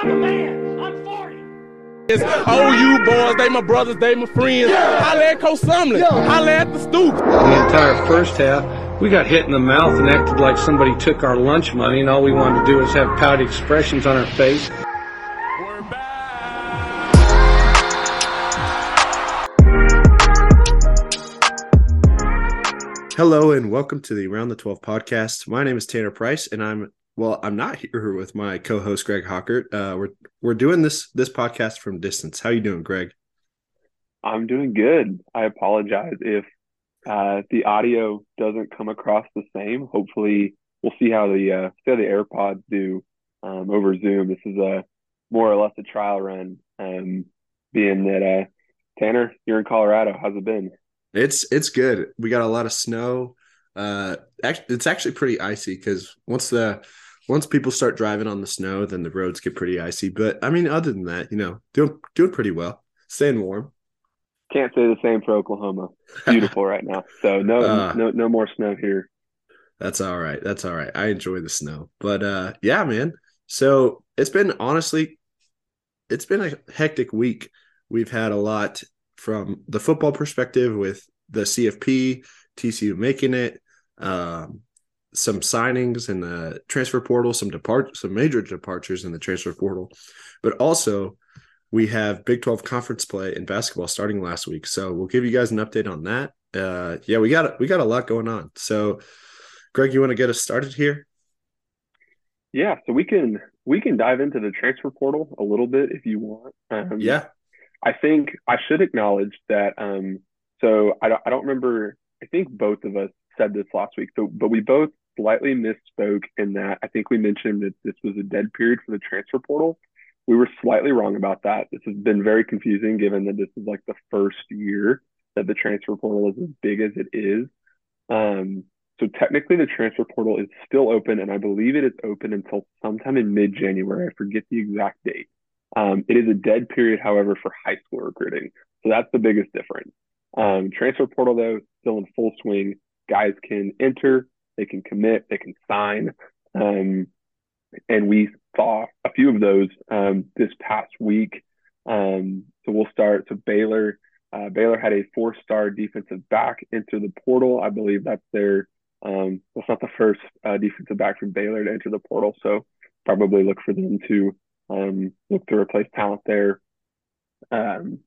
I'm a man. I'm 40. It's OU boys, they my brothers, they my friends. Yeah. Holla at Coach Sumlin. Yeah. Holla at the stoop. The entire first half, we got hit in the mouth and acted like somebody took our lunch money, and all we wanted to do was have pouty expressions on our face. We're back. Hello and welcome to the Around the 12 podcast. My name is Tanner Price and I'm well, I'm not here with my co-host Greg Hockert. Uh, we're we're doing this this podcast from distance. How you doing, Greg? I'm doing good. I apologize if uh, the audio doesn't come across the same. Hopefully, we'll see how the uh, see how the AirPods do um, over Zoom. This is a more or less a trial run. Um, being that uh, Tanner, you're in Colorado. How's it been? It's it's good. We got a lot of snow. Uh, it's actually pretty icy because once the once people start driving on the snow, then the roads get pretty icy. But I mean, other than that, you know, doing doing pretty well, staying warm. Can't say the same for Oklahoma. Beautiful right now. So no uh, no no more snow here. That's all right. That's all right. I enjoy the snow. But uh yeah, man. So it's been honestly it's been a hectic week. We've had a lot from the football perspective with the CFP, TCU making it, um, some signings in the transfer portal, some depart some major departures in the transfer portal, but also we have Big 12 conference play in basketball starting last week. So we'll give you guys an update on that. Uh, yeah, we got we got a lot going on. So Greg, you want to get us started here? Yeah, so we can we can dive into the transfer portal a little bit if you want. Um, yeah, I think I should acknowledge that. Um, so I don't, I don't remember. I think both of us said this last week. So, but we both slightly misspoke in that I think we mentioned that this was a dead period for the transfer portal. We were slightly wrong about that. This has been very confusing given that this is like the first year that the transfer portal is as big as it is. Um, so technically the transfer portal is still open and I believe it is open until sometime in mid-January. I forget the exact date. Um, it is a dead period, however, for high school recruiting. So that's the biggest difference. Um, transfer portal though, still in full swing guys can enter, they can commit, they can sign. Um, and we saw a few of those um, this past week. Um, so we'll start. So Baylor, uh, Baylor had a four-star defensive back enter the portal. I believe that's their. Um, that's not the first uh, defensive back from Baylor to enter the portal. So probably look for them to um, look to replace talent there. Um,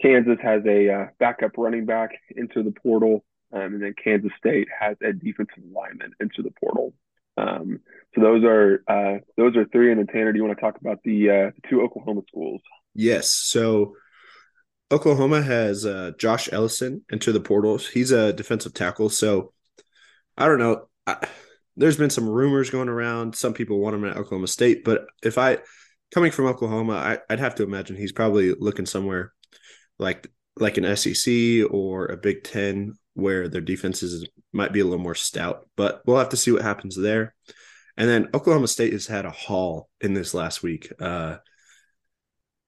Kansas has a uh, backup running back into the portal. Um, and then Kansas State has a defensive lineman into the portal. Um, so those are uh, those are three. And then Tanner, do you want to talk about the uh, two Oklahoma schools? Yes. So Oklahoma has uh, Josh Ellison into the portals. He's a defensive tackle. So I don't know. I, there's been some rumors going around. Some people want him at Oklahoma State, but if I coming from Oklahoma, I, would have to imagine he's probably looking somewhere like like an SEC or a Big Ten where their defenses might be a little more stout, but we'll have to see what happens there. And then Oklahoma State has had a haul in this last week. Uh,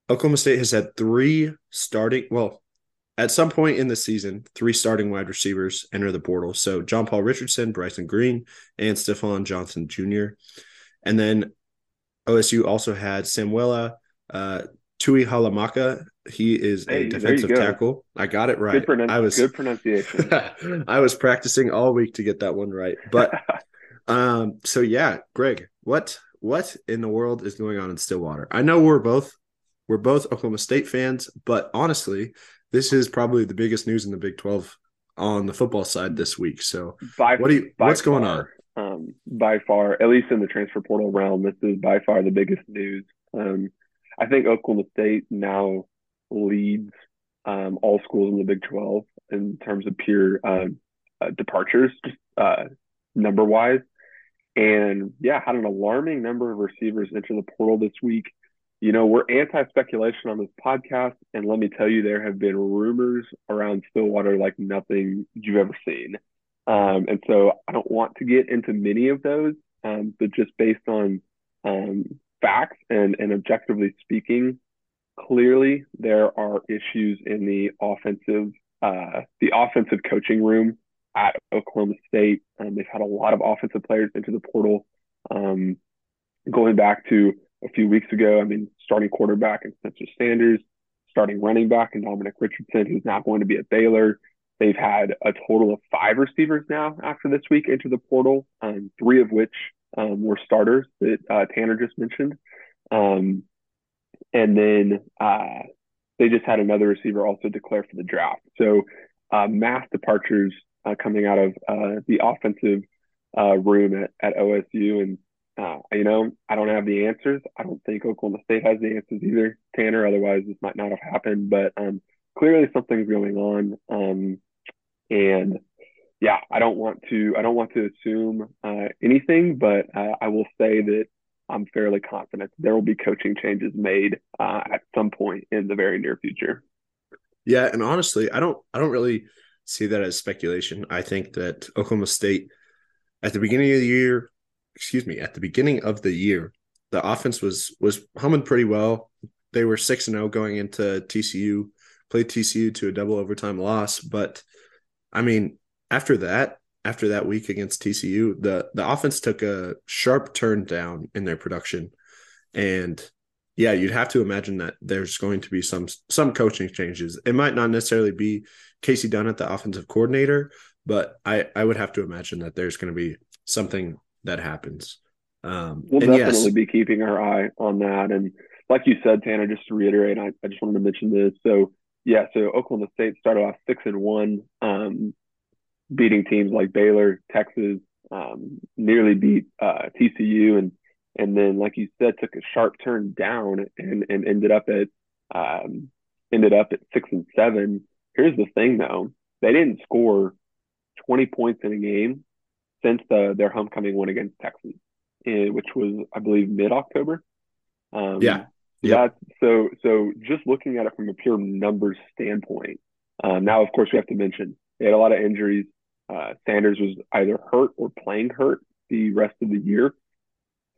Oklahoma State has had three starting, well, at some point in the season, three starting wide receivers enter the portal. So John Paul Richardson, Bryson Green, and Stephon Johnson Jr. And then OSU also had Samuela, uh, Tuihalamaka. He is hey, a defensive tackle. I got it right. Good I was good pronunciation. I was practicing all week to get that one right. But um, so yeah, Greg, what what in the world is going on in Stillwater? I know we're both we're both Oklahoma State fans, but honestly, this is probably the biggest news in the Big Twelve on the football side this week. So by, what do you what's far, going on? Um, by far, at least in the transfer portal realm, this is by far the biggest news. Um, I think Oklahoma State now leads um, all schools in the Big 12 in terms of pure uh, uh, departures, just uh, number wise. And yeah, had an alarming number of receivers enter the portal this week. You know, we're anti speculation on this podcast. And let me tell you, there have been rumors around Stillwater like nothing you've ever seen. Um, and so I don't want to get into many of those, um, but just based on um, facts and, and objectively speaking, clearly there are issues in the offensive uh, the offensive coaching room at Oklahoma State. Um, they've had a lot of offensive players into the portal. Um, going back to a few weeks ago. I mean, starting quarterback and Spencer Sanders, starting running back and Dominic Richardson, who's now going to be at Baylor. They've had a total of five receivers now after this week into the portal, um, three of which um, were starters that uh, Tanner just mentioned. Um, and then uh, they just had another receiver also declare for the draft. So uh, mass departures uh, coming out of uh, the offensive room at, at OSU. And, you know, I don't have the answers. I don't think Oklahoma State has the answers either, Tanner. Otherwise, this might not have happened. But um, clearly something's going on. Um, and yeah, I don't want to I don't want to assume uh, anything, but uh, I will say that I'm fairly confident there will be coaching changes made uh, at some point in the very near future. Yeah, and honestly, I don't I don't really see that as speculation. I think that Oklahoma State at the beginning of the year, excuse me, at the beginning of the year, the offense was was humming pretty well. They were 6 and 0 going into TCU, played TCU to a double overtime loss, but I mean, after that, after that week against TCU, the the offense took a sharp turn down in their production, and yeah, you'd have to imagine that there's going to be some some coaching changes. It might not necessarily be Kasey Dunn at the offensive coordinator, but I I would have to imagine that there's going to be something that happens. Um, we'll definitely yes, be keeping our eye on that. And like you said, Tanner, just to reiterate, I, I just wanted to mention this. So yeah, so Oklahoma State started off six and one, um, beating teams like Baylor, Texas, um, nearly beat uh, TCU, and and then like you said, took a sharp turn down and and ended up at um, ended up at six and seven. Here's the thing though, they didn't score 20 points in a game since the, their homecoming win against Texas, eh, which was I believe mid October. Um, yeah, yeah. So so just looking at it from a pure numbers standpoint. Um, now, of course, we have to mention they had a lot of injuries. Uh, Sanders was either hurt or playing hurt the rest of the year.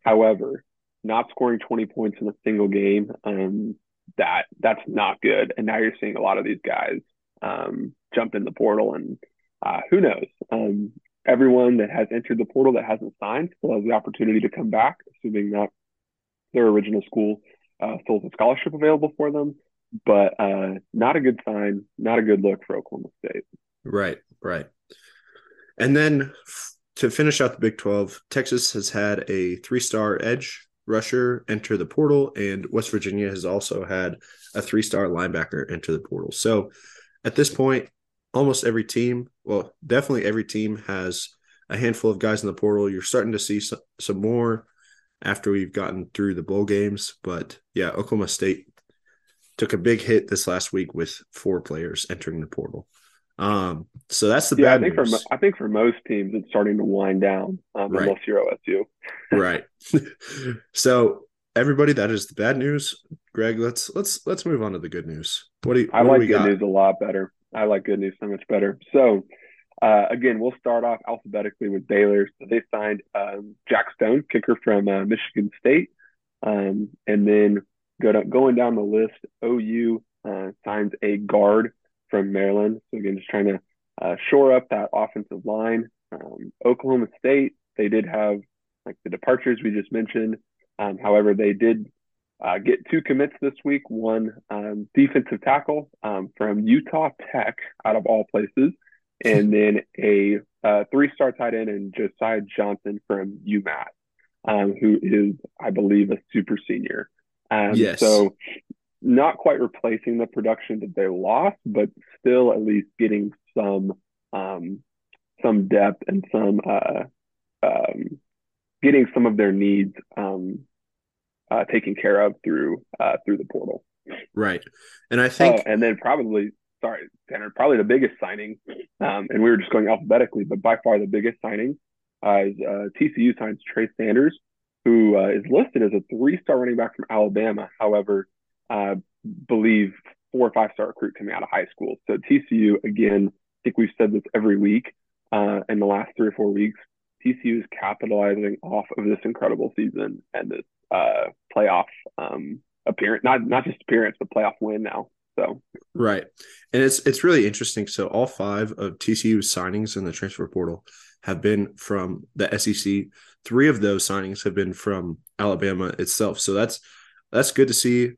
However, not scoring 20 points in a single game, um, that that's not good. And now you're seeing a lot of these guys um, jump in the portal, and uh, who knows? Um, everyone that has entered the portal that hasn't signed still has the opportunity to come back, assuming that their original school uh, still has a scholarship available for them, but uh, not a good sign, not a good look for Oklahoma State. Right, right. And then to finish out the Big 12, Texas has had a three star edge rusher enter the portal, and West Virginia has also had a three star linebacker enter the portal. So at this point, almost every team, well, definitely every team has a handful of guys in the portal. You're starting to see some, some more after we've gotten through the bowl games. But yeah, Oklahoma State took a big hit this last week with four players entering the portal. Um, so that's the yeah, bad I think news. For, I think for most teams, it's starting to wind down um, right. unless you're OSU. right. so everybody, that is the bad news. Greg, let's let's let's move on to the good news. What do you? I like good got? news a lot better. I like good news so much better. So uh, again, we'll start off alphabetically with Baylor. So they signed um, Jack Stone, kicker from uh, Michigan State, um, and then go to, going down the list, OU uh, signs a guard from Maryland. So again, just trying to uh, shore up that offensive line. Um, Oklahoma State, they did have like the departures we just mentioned. Um, however, they did uh, get two commits this week. One um, defensive tackle um, from Utah Tech, out of all places, and then a uh, three-star tight end and Josiah Johnson from UMass, um, who is, I believe, a super senior. Um, yes. So not quite replacing the production that they lost, but still at least getting some um, some depth and some uh, um, getting some of their needs um, uh, taken care of through uh, through the portal. Right, and I think, oh, and then probably sorry, Tanner, probably the biggest signing, um, and we were just going alphabetically, but by far the biggest signing uh, is uh, TCU signs Trey Sanders, who uh, is listed as a three-star running back from Alabama. However, uh, believe four or five-star recruit coming out of high school. So TCU, again, I think we've said this every week uh, in the last three or four weeks. TCU is capitalizing off of this incredible season and this uh, playoff um, appearance, not not just appearance, but playoff win now. So right, and it's it's really interesting. So all five of TCU's signings in the transfer portal have been from the SEC. three of those signings have been from Alabama itself. So that's that's good to see.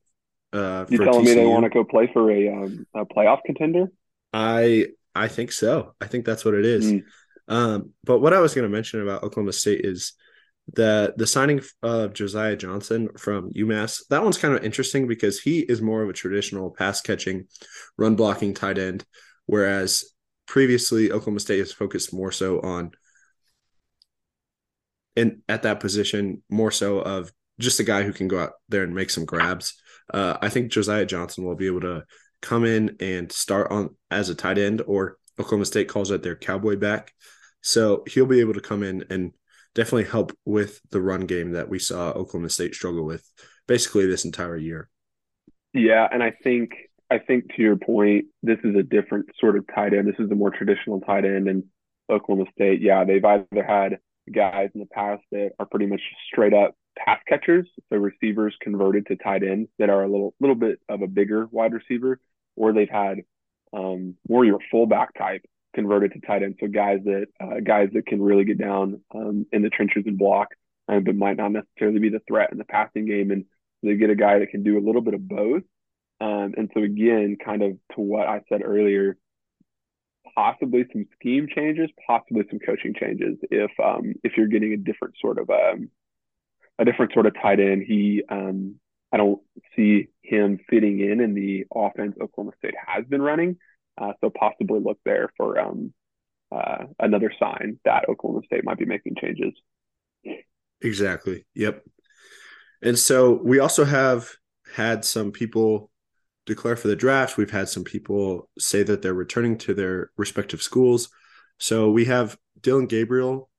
Uh, you telling TCU. me they want to go play for a, um, a playoff contender? I I think so. I think that's what it is. Mm. Um, but what I was going to mention about Oklahoma State is that the signing of Josiah Johnson from UMass. That one's kind of interesting because he is more of a traditional pass catching, run blocking tight end, whereas previously Oklahoma State has focused more so on and at that position more so of just a guy who can go out there and make some grabs. Uh, I think Josiah Johnson will be able to come in and start on as a tight end, or Oklahoma State calls it their cowboy back. So he'll be able to come in and definitely help with the run game that we saw Oklahoma State struggle with basically this entire year. Yeah, and I think I think to your point, this is a different sort of tight end. This is the more traditional tight end, and Oklahoma State, yeah, they've either had guys in the past that are pretty much straight up pass catchers, so receivers converted to tight ends that are a little little bit of a bigger wide receiver, or they've had um, more your fullback type converted to tight end. So guys that uh, guys that can really get down um, in the trenches and block, uh, but might not necessarily be the threat in the passing game. And they get a guy that can do a little bit of both. Um, and so again, kind of to what I said earlier, possibly some scheme changes, possibly some coaching changes. If um, if you're getting a different sort of um, a different sort of tight end, he um, I don't see him fitting in in the offense Oklahoma State has been running. Uh, so possibly look there for um, uh, another sign that Oklahoma State might be making changes. Exactly. Yep. And so we also have had some people declare for the draft. We've had some people say that they're returning to their respective schools. So we have Dillon Gabriel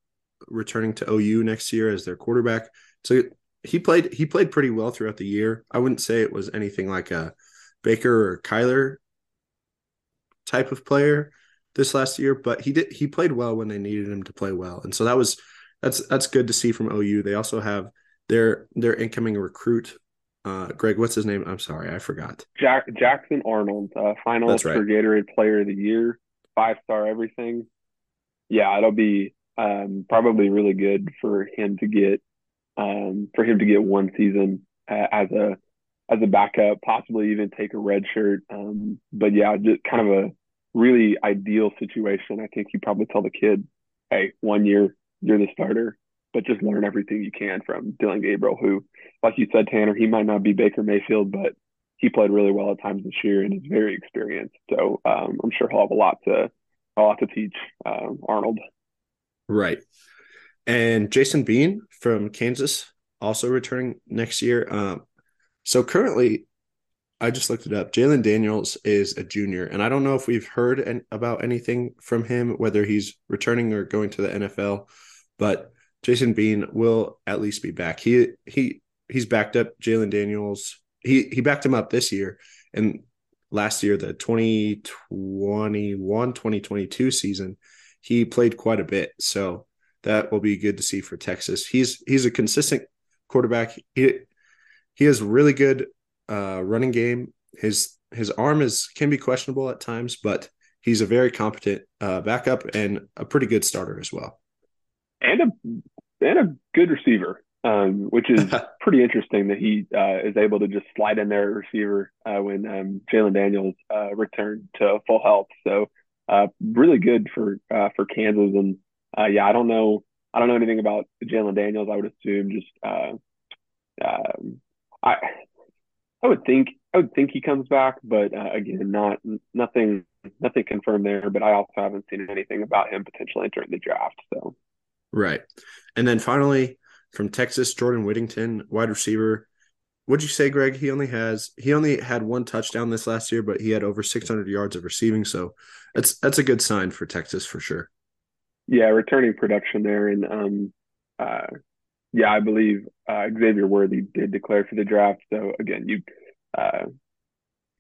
returning to OU next year as their quarterback. So he played he played pretty well throughout the year. I wouldn't say it was anything like a Baker or Kyler type of player this last year, but he did he played well when they needed him to play well, and so that was that's that's good to see from OU. They also have their their incoming recruit, uh, Greg. What's his name? I'm sorry, I forgot. Jack Jackson Arnold, uh, finalist right. for Gatorade Player of the Year, five star everything. Yeah, it'll be um, probably really good for him to get um, for him to get one season uh, as a as a backup, possibly even take a red shirt. Um, but yeah, just kind of a really ideal situation. I think you probably tell the kid, hey, one year you're the starter, but just learn everything you can from Dillon Gabriel, who, like you said, Tanner, he might not be Baker Mayfield, but he played really well at times this year and is very experienced. So um, I'm sure he'll have a lot to a lot to teach um, Arnold. Right. And Jason Bean from Kansas also returning next year. Um, so currently, I just looked it up. Jalon Daniels is a junior, and I don't know if we've heard an, about anything from him, whether he's returning or going to the NFL. But Jason Bean will at least be back. He he he's backed up Jalon Daniels. He he backed him up this year, and last year the 2021 2022 season he played quite a bit so that will be good to see for texas he's he's a consistent quarterback he he has really good uh, running game. His his arm is can be questionable at times, but he's a very competent uh, backup and a pretty good starter as well. And a and a good receiver, um, which is pretty interesting that he uh, is able to just slide in there at receiver uh, when um, Jalon Daniels uh, returned to full health. So uh, really good for uh, for Kansas. And uh, yeah, I don't know I don't know anything about Jalon Daniels. I would assume just uh, um, I I would think I would think he comes back, but uh, again, not nothing nothing confirmed there. But I also haven't seen anything about him potentially entering the draft. So right, and then finally from Texas, Jordan Whittington, wide receiver. What'd you say, Greg? He only has he only had one touchdown this last year, but he had over 600 yards of receiving. So that's that's a good sign for Texas for sure. Yeah, returning production there, and um, uh, yeah, I believe uh, Xavier Worthy did declare for the draft. So again, you, uh,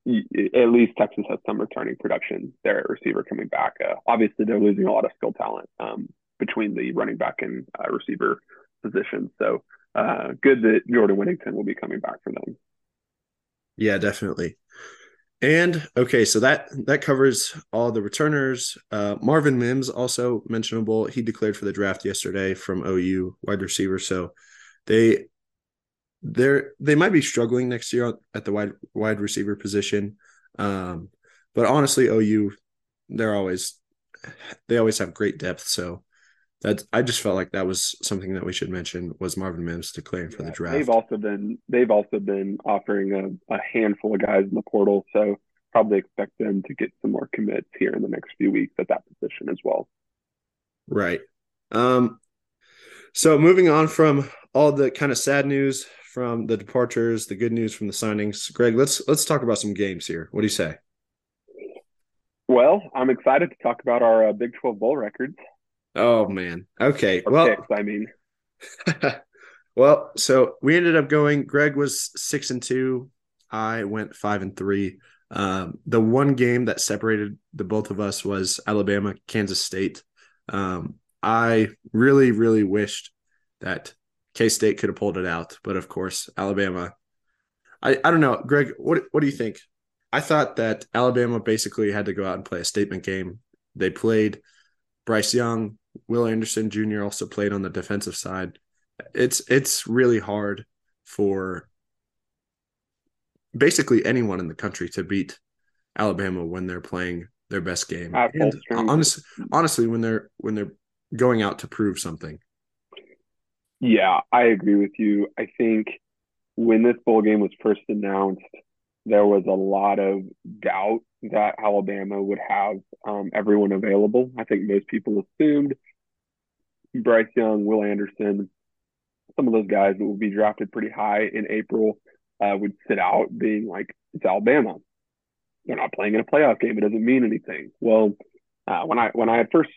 at least Texas has some returning production there at receiver coming back. Uh, obviously, they're losing a lot of skill talent um, between the running back and uh, receiver positions. So uh, good that Jordan Whittington will be coming back for them. Yeah, definitely. And okay, so that that covers all the returners. Uh, Marvin Mims also mentionable. He declared for the draft yesterday from OU wide receiver. So they they're they might be struggling next year at the wide wide receiver position. Um, but honestly, OU they're always they always have great depth. So that I just felt like that was something that we should mention was Marvin Mims declaring for yeah, the draft. They've also been they've also been offering a, a handful of guys in the portal, so probably expect them to get some more commits here in the next few weeks at that position as well. Right. Um so moving on from all the kind of sad news from the departures, the good news from the signings, Greg, let's let's talk about some games here. What do you say? Well, I'm excited to talk about our uh, Big 12 bowl records. Oh man. Okay. Or well, picks, I mean. well, so we ended up going. Greg was six and two. I went five and three. Um, the one game that separated the both of us was Alabama, Kansas State. Um, I really, really wished that K State could have pulled it out, but of course, Alabama. I, I don't know, Greg. What what do you think? I thought that Alabama basically had to go out and play a statement game. They played Bryce Young, Will Anderson Jr. also played on the defensive side. It's it's really hard for basically anyone in the country to beat Alabama when they're playing their best game. And honestly, honestly, when they're when they're going out to prove something. Yeah, I agree with you. I think when this bowl game was first announced, there was a lot of doubt that Alabama would have um, everyone available. I think most people assumed Bryce Young, Will Anderson, some of those guys that will be drafted pretty high in April uh, would sit out, being like, it's Alabama. They're not playing in a playoff game. It doesn't mean anything. Well, uh, when I when I first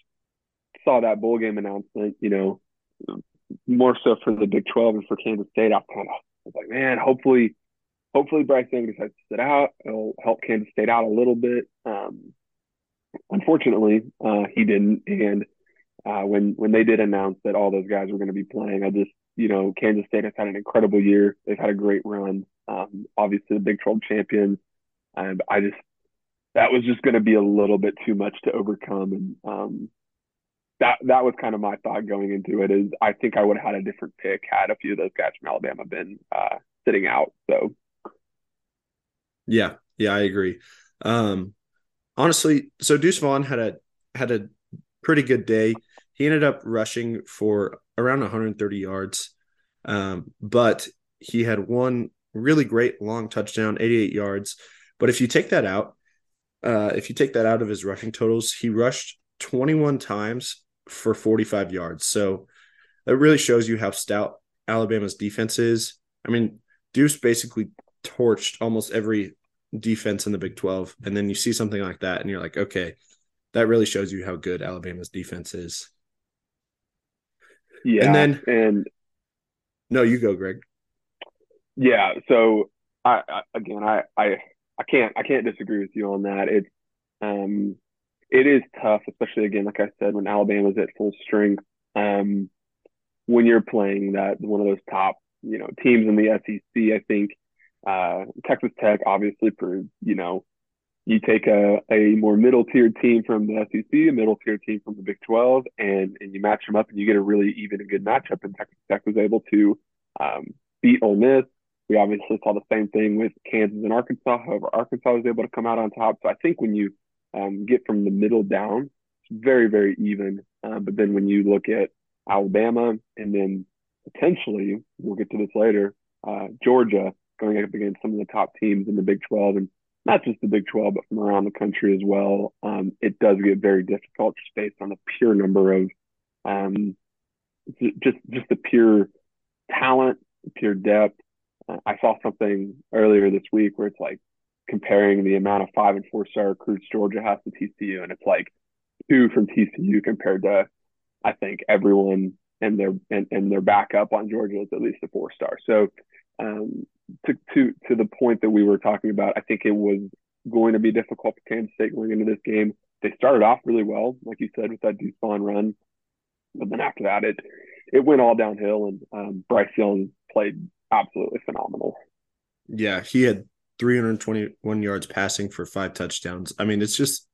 saw that bowl game announcement, you know, more so for the Big 12 and for Kansas State, I kind of was like, man, hopefully hopefully Bryce Young decides to sit out. It'll help Kansas State out a little bit. Um, unfortunately, uh, he didn't. And uh, when when they did announce that all those guys were going to be playing, I just you know Kansas State has had an incredible year. They've had a great run. Um, obviously, the Big 12 champions. And I just that was just going to be a little bit too much to overcome, and um, that that was kind of my thought going into it. Is I think I would have had a different pick had a few of those guys from Alabama been uh, sitting out. So yeah, yeah, I agree. Um, honestly, so Deuce Vaughn had a had a pretty good day. He ended up rushing for around 130 yards, um, but he had one really great long touchdown, 88 yards. But if you take that out, uh, if you take that out of his rushing totals, he rushed 21 times for 45 yards. So that really shows you how stout Alabama's defense is. I mean, Deuce basically torched almost every defense in the Big 12. And then you see something like that and you're like, okay, that really shows you how good Alabama's defense is. Yeah. And then, and no, you go, Greg. Yeah. So I, I again, I, I, I can't, I can't disagree with you on that. It's, um, it is tough, especially again, like I said, when Alabama's at full strength. Um, when you're playing that one of those top, you know, teams in the SEC, I think uh, Texas Tech obviously proved, you know, you take a, a more middle tier team from the SEC, a middle tier team from the Big 12, and, and you match them up and you get a really even and good matchup. And Texas Tech was able to um, beat Ole Miss. We obviously saw the same thing with Kansas and Arkansas. However, Arkansas was able to come out on top. So I think when you um, get from the middle down, it's very, very even. Uh, but then when you look at Alabama and then potentially, we'll get to this later, uh, Georgia, going up against some of the top teams in the Big 12 and not just the Big 12, but from around the country as well. Um, it does get very difficult just based on the pure number of um, just just the pure talent, pure depth. Uh, I saw something earlier this week where it's like comparing the amount of five and four star recruits Georgia has to TCU, and it's like two from TCU compared to I think everyone and their and, and their backup on Georgia is at least a four star. So um, to to to the point that we were talking about, I think it was going to be difficult for Kansas State going into this game. They started off really well, like you said, with that Vaughn run, but then after that, it it went all downhill, and um, Bryce Young played absolutely phenomenal. Yeah, he had 321 yards passing for five touchdowns. I mean, it's just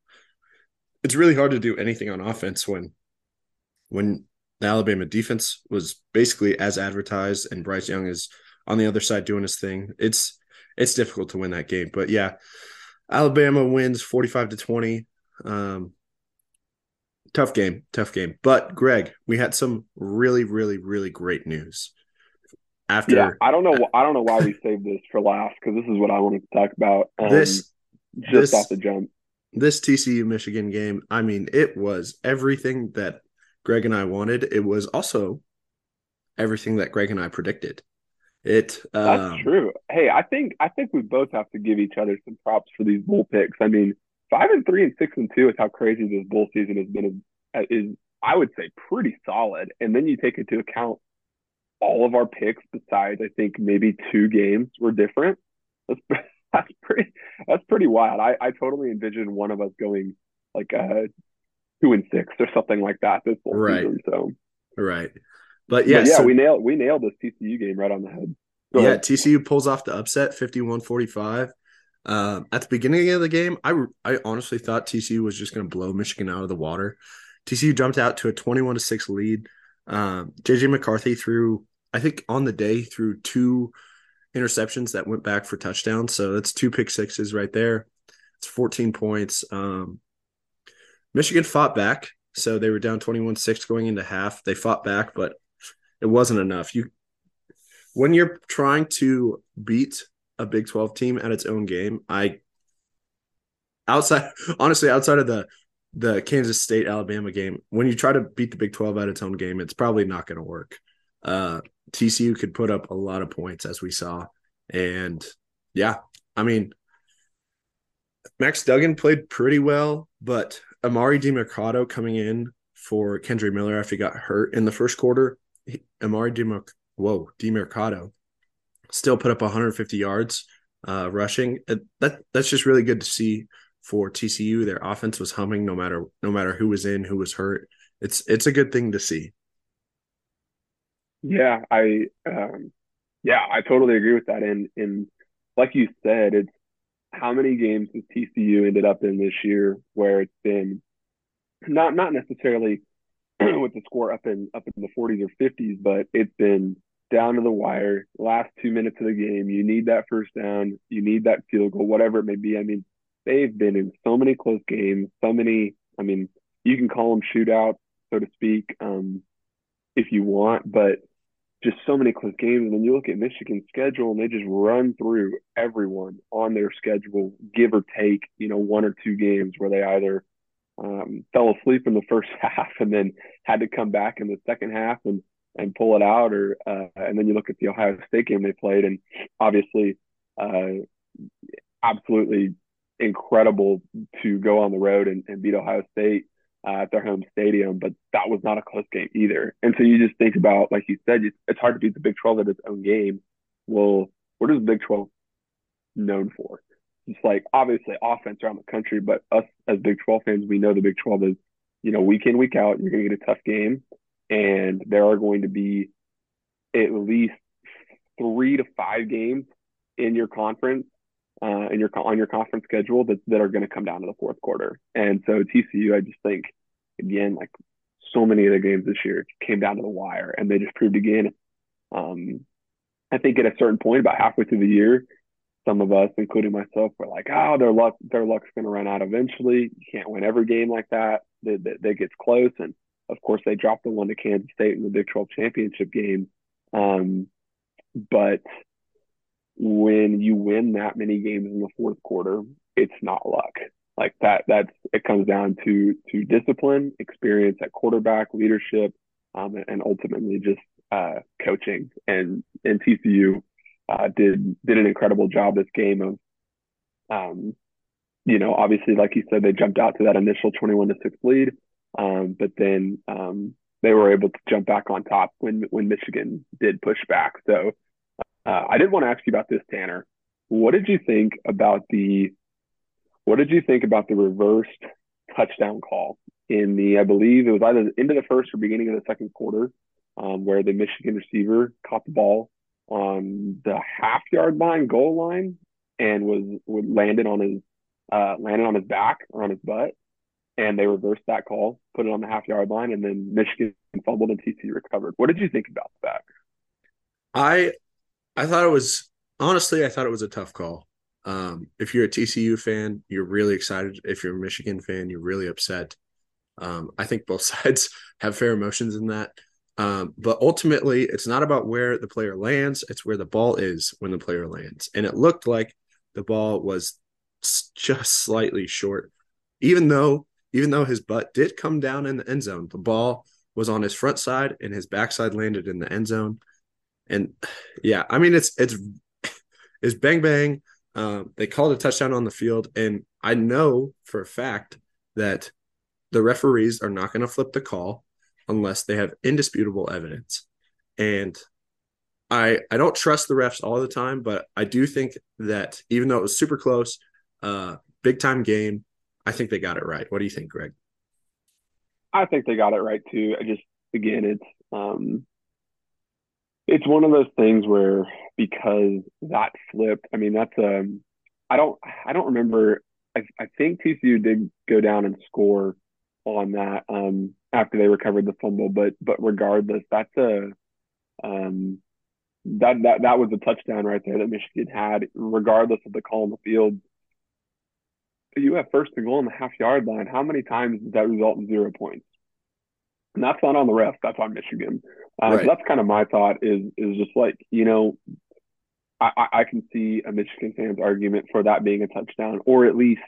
it's really hard to do anything on offense when when the Alabama defense was basically as advertised and Bryce Young is on the other side doing his thing. It's it's difficult to win that game. But yeah, Alabama wins 45 to 20. Um, tough game, tough game. But Greg, we had some really, really, really great news. After yeah, I don't know, I don't know why we saved this for last because this is what I wanted to talk about. Um, this just this, off the jump. This TCU Michigan game, I mean, it was everything that Greg and I wanted. It was also everything that Greg and I predicted. It um, that's true. Hey, I think I think we both have to give each other some props for these bull picks. I mean, five and three and six and two is how crazy this bull season has been. Is I would say pretty solid. And then you take into account all of our picks besides I think maybe two games were different. That's that's pretty that's pretty wild. I I totally envision one of us going like uh two and six or something like that this whole right. season. So right. But yeah, but yeah, so, we nailed we nailed this TCU game right on the head. Go yeah, ahead. TCU pulls off the upset 51-45. Um, at the beginning of the game, I I honestly thought TCU was just going to blow Michigan out of the water. TCU jumped out to a 21 to 6 lead. Um, JJ McCarthy threw I think on the day threw two interceptions that went back for touchdowns. So that's two pick sixes right there. It's 14 points. Um, Michigan fought back. So they were down 21 6 going into half. They fought back, but it wasn't enough. You when you're trying to beat a Big 12 team at its own game, I outside honestly outside of the the Kansas State Alabama game, when you try to beat the Big 12 at its own game, it's probably not going to work. Uh, TCU could put up a lot of points as we saw, and yeah, I mean Max Duggan played pretty well, but Emari Demercado coming in for Kendre Miller after he got hurt in the first quarter Emari Demer- whoa, Demercado still put up 150 yards uh, rushing. That that's just really good to see for TCU. Their offense was humming no matter no matter who was in, who was hurt. It's it's a good thing to see. Yeah, I um, yeah, I totally agree with that. And and like you said, it's how many games has TCU ended up in this year where it's been not not necessarily with the score up in up in the 40s or 50s, but it's been down to the wire. Last two minutes of the game, you need that first down, you need that field goal, whatever it may be. I mean, they've been in so many close games, so many. I mean, you can call them shootouts, so to speak, um, if you want, but just so many close games. And then you look at Michigan's schedule, and they just run through everyone on their schedule, give or take, you know, one or two games where they either um, fell asleep in the first half and then had to come back in the second half and and pull it out or uh, and then you look at the Ohio State game they played and obviously uh, absolutely incredible to go on the road and, and beat Ohio State uh, at their home stadium but that was not a close game either. And so you just think about like you said it's hard to beat the Big 12 at its own game. Well what is the Big 12 known for just like obviously offense around the country, but us as Big 12 fans, we know the Big 12 is, you know, week in, week out, you're going to get a tough game. And there are going to be at least three to five games in your conference, uh, in your on your conference schedule that, that are going to come down to the fourth quarter. And so TCU, I just think, again, like so many of games this year came down to the wire and they just proved again. Um, I think at a certain point, about halfway through the year, some of us, including myself, were like, "Oh, their luck, their luck's going to run out eventually. You can't win every game like that. That, that, gets close." And of course, they dropped the one to Kansas State in the Big 12 championship game. Um, but when you win that many games in the fourth quarter, it's not luck. Like that, that's it comes down to to discipline, experience at quarterback, leadership, um, and ultimately just uh, coaching. And and TCU uh, did did an incredible job this game of, um, you know, obviously, like you said, they jumped out to that initial 21 to six lead, um, but then um, they were able to jump back on top when when Michigan did push back. So uh, I did want to ask you about this, Tanner. What did you think about the what did you think about the reversed touchdown call in the I believe it was either the end of the first or beginning of the second quarter, um, where the Michigan receiver caught the ball on the half yard line, goal line, and was, was landed on his uh, landed on his back or on his butt, and they reversed that call, put it on the half yard line, and then Michigan fumbled and TCU recovered. What did you think about that? I I thought it was honestly I thought it was a tough call. Um, if you're a TCU fan, you're really excited. If you're a Michigan fan, you're really upset. Um, I think both sides have fair emotions in that. Um, but ultimately, it's not about where the player lands, it's where the ball is when the player lands. And it looked like the ball was just slightly short. Even though even though his butt did come down in the end zone, the ball was on his front side and his backside landed in the end zone. And yeah, I mean it's it's it's bang bang. Um, they called a touchdown on the field, and I know for a fact that the referees are not going to flip the call unless they have indisputable evidence. And I I don't trust the refs all the time, but I do think that even though it was super close, uh, big time game, I think they got it right. What do you think, Greg? I think they got it right too. I just again, it's um, it's one of those things where because that flipped. I mean, that's um, I don't I don't remember. I, I think TCU did go down and score on that um, after they recovered the fumble. But but regardless, that's a um, that that that was a touchdown right there that Michigan had, regardless of the call on the field. You have first and goal on the half yard line. How many times does that result in zero points? And that's not on the ref. That's on Michigan. Uh, right. so that's kind of my thought. Is is just like you know, I, I can see a Michigan fan's argument for that being a touchdown, or at least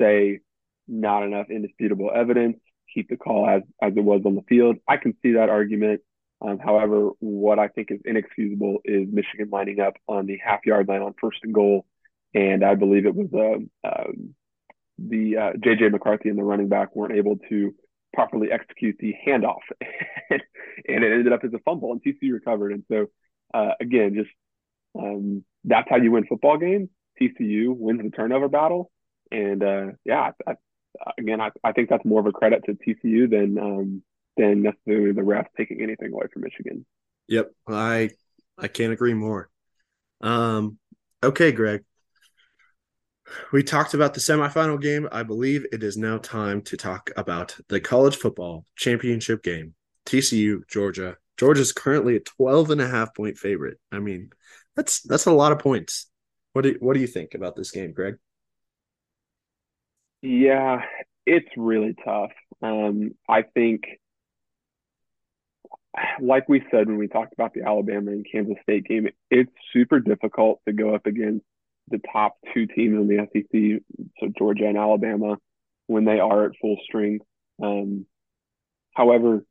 say not enough indisputable evidence, keep the call as, as it was on the field. I can see that argument. Um, however, what I think is inexcusable is Michigan lining up on the half yard line on first and goal. And I believe it was uh, um, the uh, JJ McCarthy and the running back weren't able to properly execute the handoff. and it ended up as a fumble, and TCU recovered. And so, uh, again, just um, that's how you win football games. TCU wins the turnover battle. And uh, yeah, I, again, I, I think that's more of a credit to TCU than um, than necessarily the refs taking anything away from Michigan. Yep, I I can't agree more. Um, okay, Greg. We talked about the semifinal game. I believe it is now time to talk about the college football championship game. TCU, Georgia. Georgia's currently a 12 and a half point favorite. I mean, that's that's a lot of points. What do you, what do you think about this game, Greg? Yeah, it's really tough. Um, I think, like we said when we talked about the Alabama and Kansas State game, it's super difficult to go up against the top two teams in the SEC, so Georgia and Alabama, when they are at full strength. Um, however,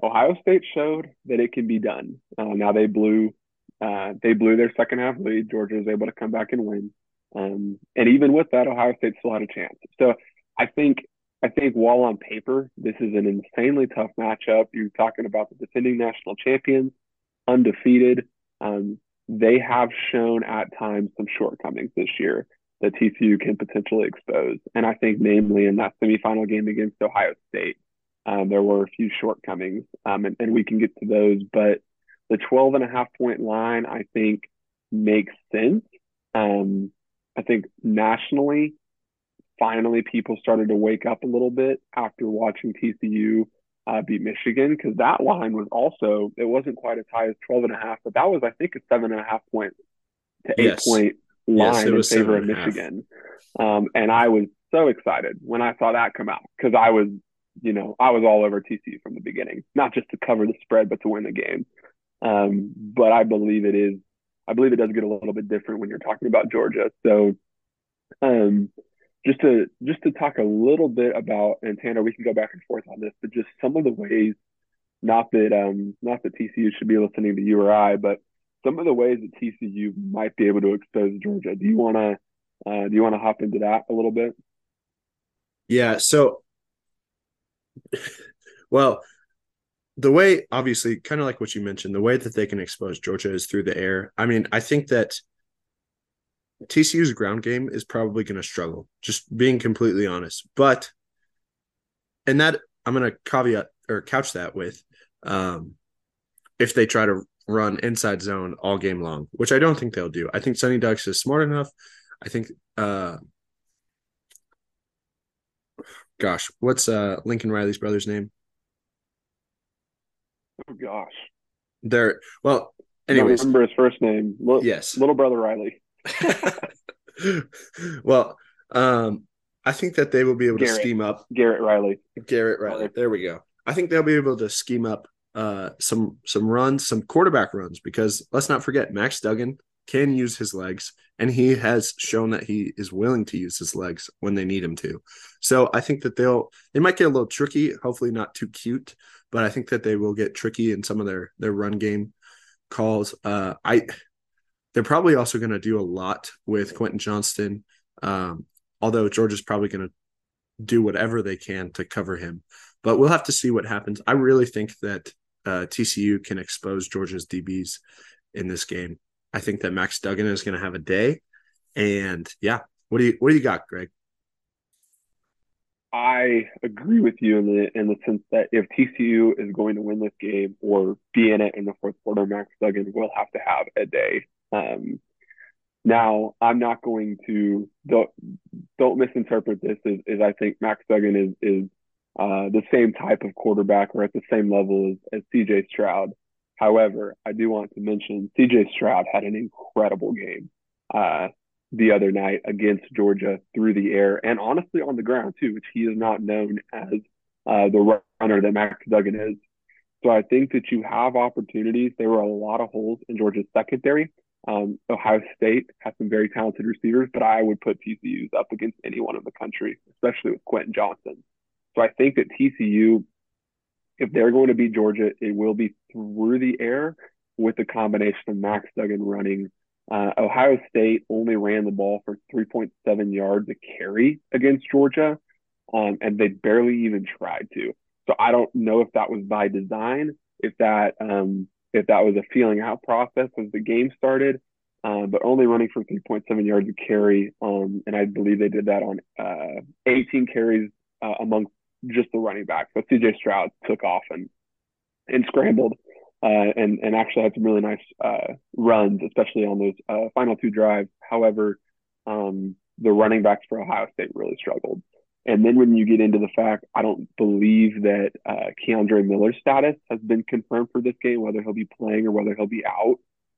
Ohio State showed that it can be done. Uh, now they blew, uh, they blew their second half lead. Georgia was able to come back and win. Um, and even with that, Ohio State still had a chance. So I think I think while on paper this is an insanely tough matchup, you're talking about the defending national champions, undefeated. Um, they have shown at times some shortcomings this year that TCU can potentially expose. And I think, namely, in that semifinal game against Ohio State, um, there were a few shortcomings, um, and, and, we can get to those. But the 12 and a half point line, I think, makes sense. Um, I think nationally, finally people started to wake up a little bit after watching TCU uh, beat Michigan because that line was also it wasn't quite as high as 12 and a half, but that was I think a seven and a half point to eight yes. point line yes, in favor of Michigan. Um, and I was so excited when I saw that come out because I was, you know, I was all over TCU from the beginning, not just to cover the spread, but to win the game. Um, but I believe it is I believe it does get a little bit different when you're talking about Georgia. So, um, just to just to talk a little bit about and Tanner, we can go back and forth on this, but just some of the ways, not that um, not that TCU should be listening to you or I, but some of the ways that TCU might be able to expose Georgia. Do you want to uh, do you want to hop into that a little bit? Yeah. So, well, the way obviously kind of like what you mentioned the way that they can expose georgia is through the air. I mean i think that tcu's ground game is probably going to struggle just being completely honest. But and that i'm going to caveat or couch that with um if they try to run inside zone all game long which i don't think they'll do. I think sonny dykes is smart enough. I think uh gosh, what's uh Lincoln Riley's brother's name? Oh gosh. They're well, I anyways. remember his first name. Yes. Little brother Riley. well, um I think that they will be able to scheme up Garrett Riley. Garrett Riley. There we go. I think they'll be able to scheme up uh some some runs, some quarterback runs because let's not forget Max Duggan can use his legs and he has shown that he is willing to use his legs when they need him to. So I think that they'll they might get a little tricky, hopefully not too cute, but I think that they will get tricky in some of their their run game calls. Uh I they're probably also going to do a lot with Quentin Johnston. Um, although Georgia's probably going to do whatever they can to cover him. But we'll have to see what happens. I really think that uh, TCU can expose Georgia's DBs in this game. I think that Max Duggan is going to have a day. And yeah, what do you what do you got, Greg? I agree with you in the in the sense that if TCU is going to win this game or be in it in the fourth quarter, Max Duggan will have to have a day. Um, now, I'm not going to don't don't misinterpret this as I think Max Duggan is is uh, the same type of quarterback or at the same level as, as CJ Stroud. However, I do want to mention CJ Stroud had an incredible game uh, the other night against Georgia through the air and honestly on the ground too, which he is not known as uh, the runner that Max Duggan is. So I think that you have opportunities. There were a lot of holes in Georgia's secondary. Um, Ohio State has some very talented receivers, but I would put TCU's up against anyone in the country, especially with Quentin Johnston. So I think that TCU, if they're going to beat Georgia, it will be through the air with the combination of Max Duggan running. Uh, Ohio State only ran the ball for 3.7 yards a carry against Georgia, um, and they barely even tried to. So I don't know if that was by design, if that um, if that was a feeling out process as the game started, uh, but only running for 3.7 yards a carry. Um, and I believe they did that on uh, 18 carries uh, among just the running backs. So CJ Stroud took off and and scrambled uh, and and actually had some really nice uh, runs, especially on those uh, final two drives. However, um, the running backs for Ohio State really struggled. And then when you get into the fact, I don't believe that uh, Kendre Miller's status has been confirmed for this game, whether he'll be playing or whether he'll be out.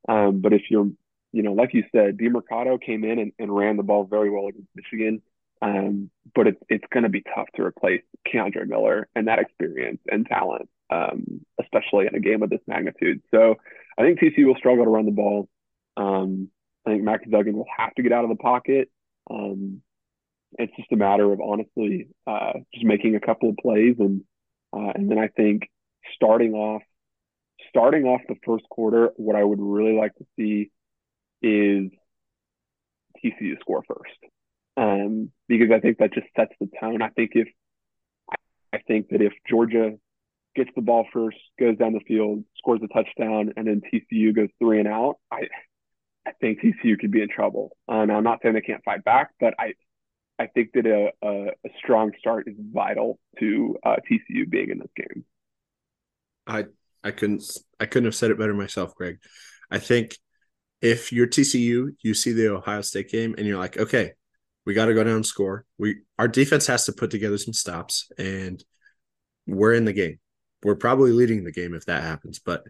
Um, but if you're, you know, like you said, Demercado came in and, and ran the ball very well against Michigan. Um, but it's it's going to be tough to replace Kendre Miller and that experience and talent, um, especially in a game of this magnitude. So I think TCU will struggle to run the ball. Um, I think Max Duggan will have to get out of the pocket. Um, it's just a matter of honestly uh, just making a couple of plays and uh, and then I think starting off starting off the first quarter, what I would really like to see is TCU score first, um, because I think that just sets the tone. I think if I think that if Georgia gets the ball first, goes down the field, scores a touchdown, and then TCU goes three and out, I I think TCU could be in trouble. Uh, I'm not saying they can't fight back, but I I think that a, a, a strong start is vital to uh, TCU being in this game. I I couldn't I couldn't have said it better myself, Greg. I think if you're TCU, you see the Ohio State game and you're like, okay, we got to go down and score. We our defense has to put together some stops, and we're in the game. We're probably leading the game if that happens. But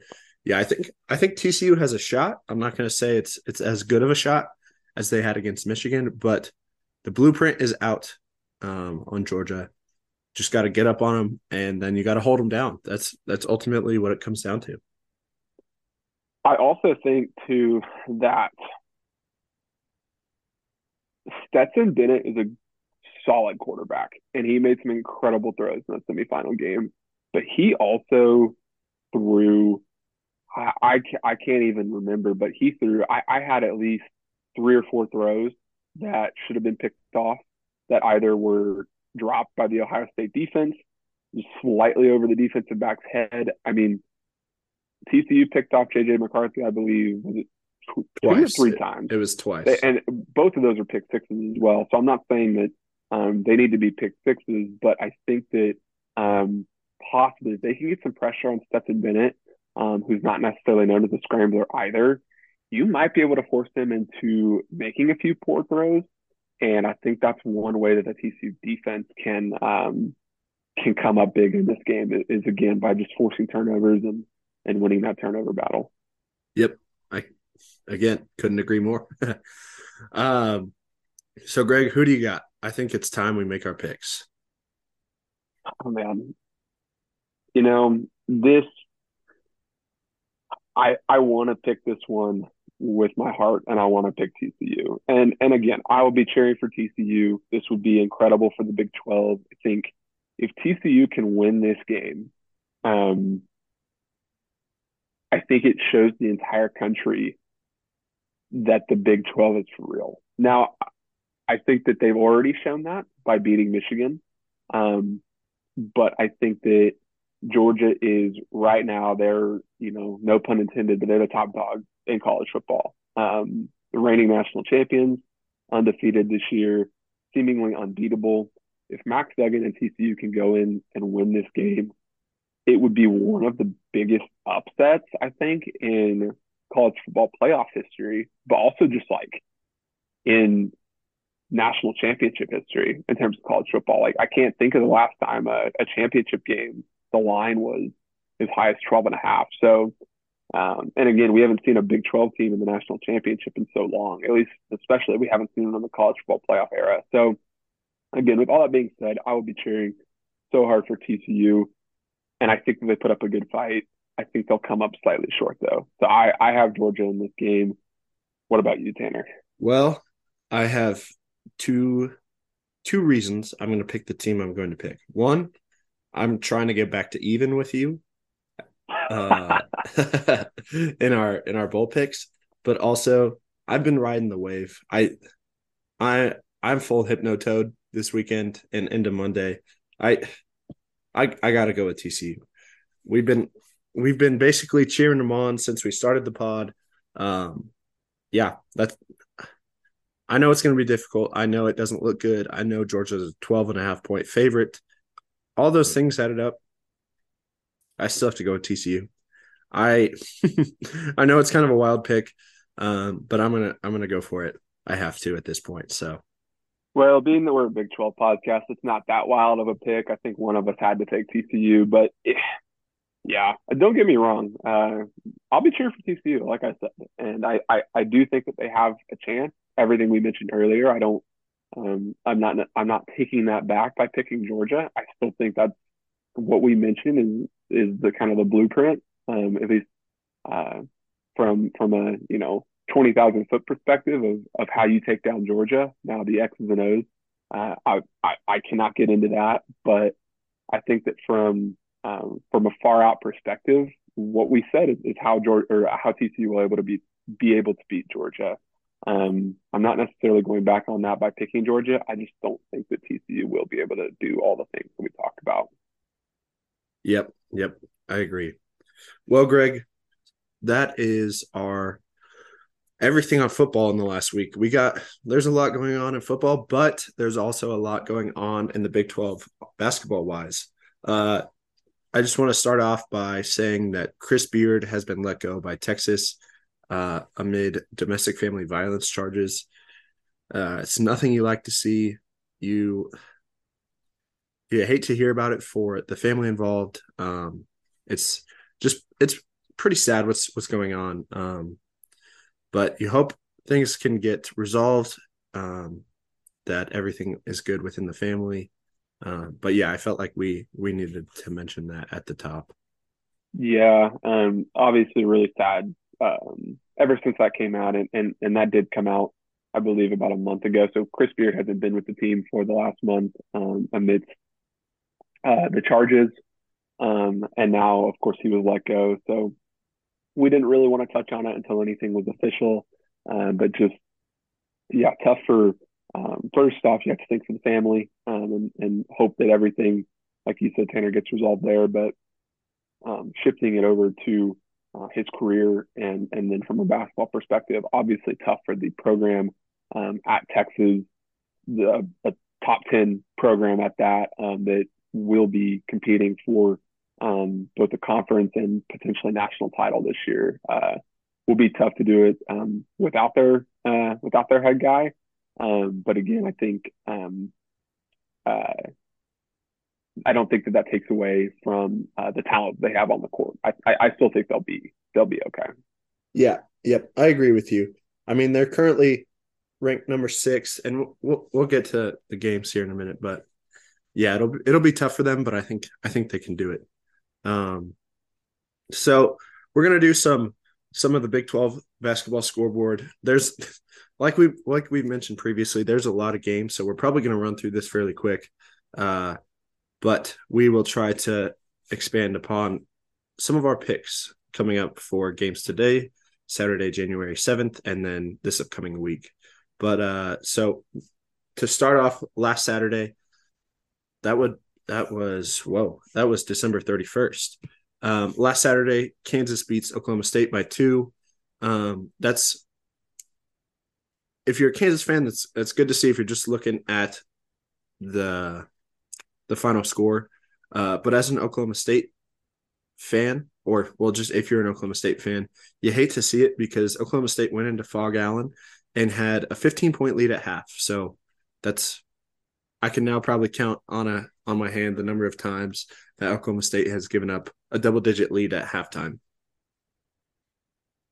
yeah, I think I think TCU has a shot. I'm not going to say it's it's as good of a shot as they had against Michigan, but the blueprint is out um, on Georgia. Just got to get up on them, and then you got to hold them down. That's that's ultimately what it comes down to. I also think too that Stetson Bennett is a solid quarterback, and he made some incredible throws in the semifinal game. But he also threw. I, I, I can't even remember, but he threw. I, I had at least three or four throws that should have been picked off that either were dropped by the Ohio State defense, slightly over the defensive back's head. I mean, TCU picked off JJ McCarthy, I believe, twice, two or three times? It was twice, and both of those are pick sixes as well. So I'm not saying that um, they need to be pick sixes, but I think that um, possibly they can get some pressure on Stetson Bennett, um, who's not necessarily known as a scrambler either. you might be able to force them into making a few poor throws. And I think that's one way that the TCU defense can um, can come up big in this game is again by just forcing turnovers and and winning that turnover battle. Yep, again couldn't agree more. um, so Greg, who do you got? I think it's time we make our picks. Oh man, you know this. I I want to pick this one with my heart, and I want to pick TCU. And and again, I will be cheering for TCU. This would be incredible for the Big Twelve. I think if TCU can win this game, um, I think it shows the entire country that the Big 12 is for real. Now, I think that they've already shown that by beating Michigan. Um, but I think that Georgia is right now, they're, you know, no pun intended, but they're the top dog in college football. Um, the reigning national champions, undefeated this year, seemingly unbeatable. If Max Duggan and TCU can go in and win this game, it would be one of the biggest upsets, I think, in college football playoff history, but also just like in national championship history in terms of college football. Like I can't think of the last time a, a championship game the line was as high as 12 and a half. So um, and again, we haven't seen a Big 12 team in the national championship in so long, at least, especially we haven't seen them in the college football playoff era. So, again, with all that being said, I will be cheering so hard for TCU. And I think they put up a good fight. I think they'll come up slightly short, though. So I, I have Georgia in this game. What about you, Tanner? Well, I have two two reasons I'm going to pick the team I'm going to pick. One, I'm trying to get back to even with you uh, in our in our bowl picks, but also I've been riding the wave. I I I'm full hypnotoad this weekend and into Monday. I I I got to go with TCU. We've been we've been basically cheering them on since we started the pod. Um, yeah, that's. I know it's going to be difficult. I know it doesn't look good. I know Georgia's a 12 and a half point favorite. All those things added up. I still have to go with TCU. I I know it's kind of a wild pick, um, but I'm gonna I'm gonna go for it. I have to at this point. So, well, being that we're a Big Twelve podcast, it's not that wild of a pick. I think one of us had to take TCU, but it, yeah, don't get me wrong. Uh, I'll be cheering for TCU, like I said, and I, I I do think that they have a chance. Everything we mentioned earlier, I don't. Um, I'm not I'm not taking that back by picking Georgia. I still think that's what we mentioned is is the kind of the blueprint, um, at least uh, from from a you know twenty thousand foot perspective of of how you take down Georgia. Now the X's and O's, uh, I, I I cannot get into that, but I think that from um, from a far out perspective, what we said is, is how Georgia or how TCU will able to be be able to beat Georgia. Um, I'm not necessarily going back on that by picking Georgia. I just don't think that TCU will be able to do all the things that we talked about. Yep, yep, I agree. Well, Greg, that is our everything on football in the last week. We got there's a lot going on in football, but there's also a lot going on in the Big 12 basketball wise. Uh, I just want to start off by saying that Chris Beard has been let go by Texas uh, amid domestic family violence charges. Uh, it's nothing you like to see. You you hate to hear about it for the family involved. Um, it's just it's pretty sad what's what's going on. Um, but you hope things can get resolved. Um, that everything is good within the family. Uh, but yeah, I felt like we we needed to mention that at the top. Yeah, um, obviously really sad. Um, ever since that came out, and, and and that did come out, I believe, about a month ago. So Chris Beard hasn't been with the team for the last month um, amidst uh, the charges. Um, and now, of course, he was let go. So we didn't really want to touch on it until anything was official. Uh, but just, yeah, tough for, um, first off, you have to think for the family um, and, and hope that everything, like you said, Tanner gets resolved there. But um, shifting it over to uh, his career and, and then from a basketball perspective, obviously tough for the program um, at Texas, the a top 10 program at that, um, that will be competing for um, both the conference and potentially national title this year. Uh, will be tough to do it without their uh, without their head guy. Um, but again, I think um, uh, I don't think that that takes away from uh, the talent they have on the court. I, I, I still think they'll be they'll be okay. Yeah, yep, I agree with you. I mean, they're currently ranked number six, and we'll we'll get to the games here in a minute. But yeah, it'll it'll be tough for them, but I think I think they can do it. Um, so we're gonna do some some of the Big Twelve basketball scoreboard. There's like we like we've mentioned previously, there's a lot of games, so we're probably gonna run through this fairly quick. Uh, but we will try to expand upon some of our picks coming up for games today, Saturday, January 7th, and then this upcoming week. But uh so to start off last Saturday, that would that was whoa, that was December 31st. Um last Saturday, Kansas beats Oklahoma State by two. Um that's if you're a Kansas fan, that's that's good to see if you're just looking at the the final score. Uh, but as an Oklahoma State fan, or well, just if you're an Oklahoma State fan, you hate to see it because Oklahoma State went into Phog Allen and had a 15 point lead at half. So that's I can now probably count on a on my hand the number of times that Oklahoma State has given up a double digit lead at halftime.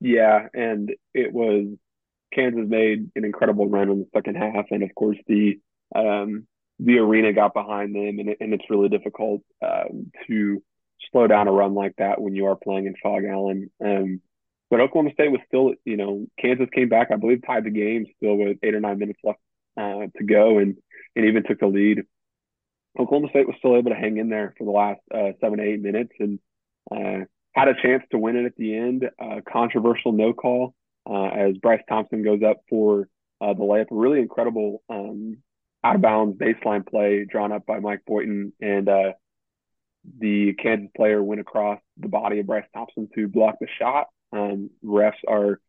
Yeah, and it was Kansas made an incredible run in the second half, and of course the um, the arena got behind them, and, and it's really difficult um, to slow down a run like that when you are playing in Phog Allen. Um, but Oklahoma State was still, you know, Kansas came back, I believe, tied the game still with eight or nine minutes left uh, to go, and and even took the lead. Oklahoma State was still able to hang in there for the last uh, seven to eight minutes and uh, had a chance to win it at the end. Uh, controversial no call uh, as Bryce Thompson goes up for uh, the layup. A really incredible um, out of bounds baseline play drawn up by Mike Boynton, and uh, the Kansas player went across the body of Bryce Thompson to block the shot. Um, refs are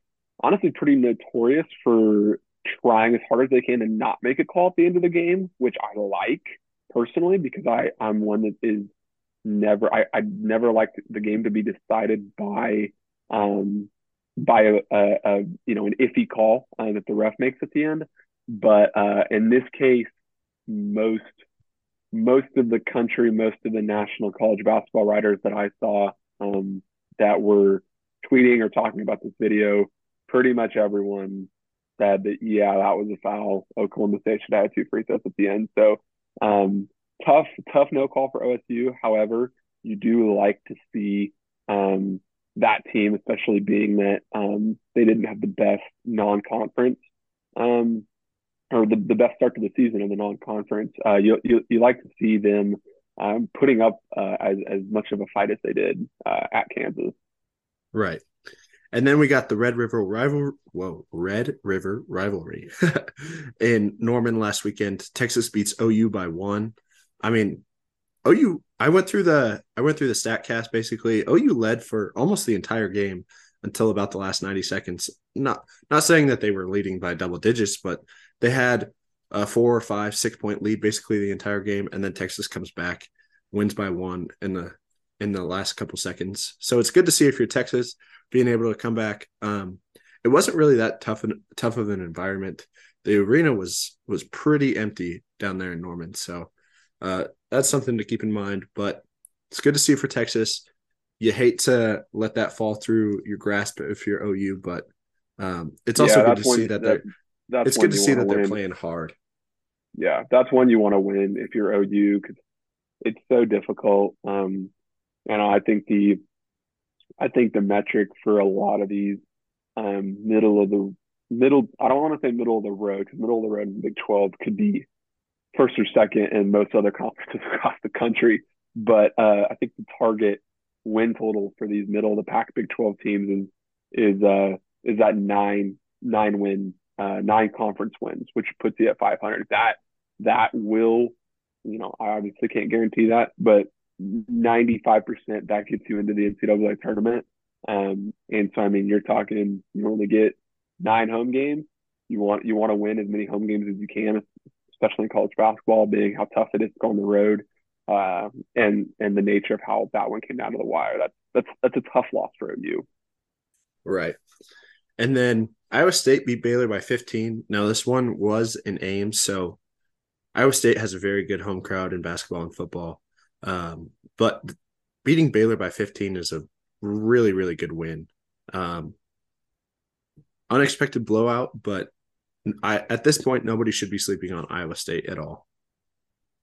honestly pretty notorious for trying as hard as they can to not make a call at the end of the game, which I like personally because I I'm one that is never I I never liked the game to be decided by um by a, a, a you know an iffy call uh, that the ref makes at the end. But uh, in this case, most most of the country, most of the national college basketball writers that I saw um, that were tweeting or talking about this video, pretty much everyone said that yeah, that was a foul. Oklahoma State should have two free throws at the end. So um, tough, tough no call for OSU. However, you do like to see um, that team, especially being that um, they didn't have the best non-conference um, or the, the best start to the season in the non-conference. Uh, you, you you like to see them um, putting up uh, as as much of a fight as they did uh, at Kansas. Right. And then we got the Red River rival. Whoa, Red River rivalry in Norman last weekend. Texas beats OU by one. I mean, OU. I went through the I went through the stat cast basically. OU led for almost the entire game until about the last 90 seconds. Not not saying that they were leading by double digits, but they had a four or five, six point lead basically the entire game, and then Texas comes back, wins by one in the in the last couple seconds. So it's good to see if you're Texas being able to come back. Um, it wasn't really that tough and tough of an environment. The arena was was pretty empty down there in Norman, so uh, that's something to keep in mind. But it's good to see for Texas. You hate to let that fall through your grasp if you're OU, but um, it's also yeah, good to see that, that they're that's it's good to see that they're playing hard. Yeah, that's one you want to win if you're OU because it's so difficult. Um, and I think the I think the metric for a lot of these um, middle of the middle I don't want to say middle of the road because middle of the road in Big Twelve could be first or second in most other conferences across the country. But uh, I think the target win total for these middle of the pack Big Twelve teams is is uh, is that nine nine win uh, nine conference wins, which puts you at 500. That that will, you know, I obviously can't guarantee that, but 95% that gets you into the NCAA tournament. Um, and so, I mean, you're talking, you only get nine home games. You want you want to win as many home games as you can, especially in college basketball, being how tough it is to go on the road, uh, and and the nature of how that one came down to the wire. That's that's that's a tough loss for you. Right. And then Iowa State beat Baylor by 15. Now, this one was in Ames, so Iowa State has a very good home crowd in basketball and football. Um, but beating Baylor by 15 is a really, really good win. Um, unexpected blowout, but I at this point nobody should be sleeping on Iowa State at all.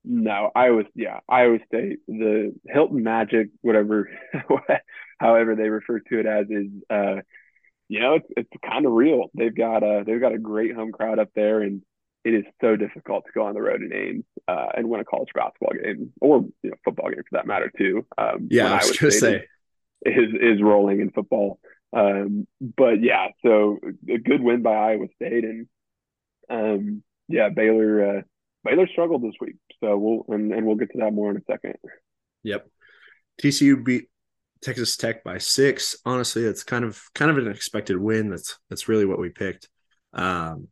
No, Iowa, yeah, Iowa State, the Hilton Magic, whatever, however they refer to it as, is, uh, you know, it's it's kind of real. They've got a they've got a great home crowd up there, and it is so difficult to go on the road in Ames uh, and win a college basketball game or you know football game for that matter too. Um, yeah, I was going to say is, is is rolling in football. Um, but yeah, so a good win by Iowa State, and um, yeah, Baylor uh, Baylor struggled this week, so we'll and, and we'll get to that more in a second. Yep, TCU beat Texas Tech by six. Honestly, it's kind of kind of an expected win. That's that's really what we picked. Um,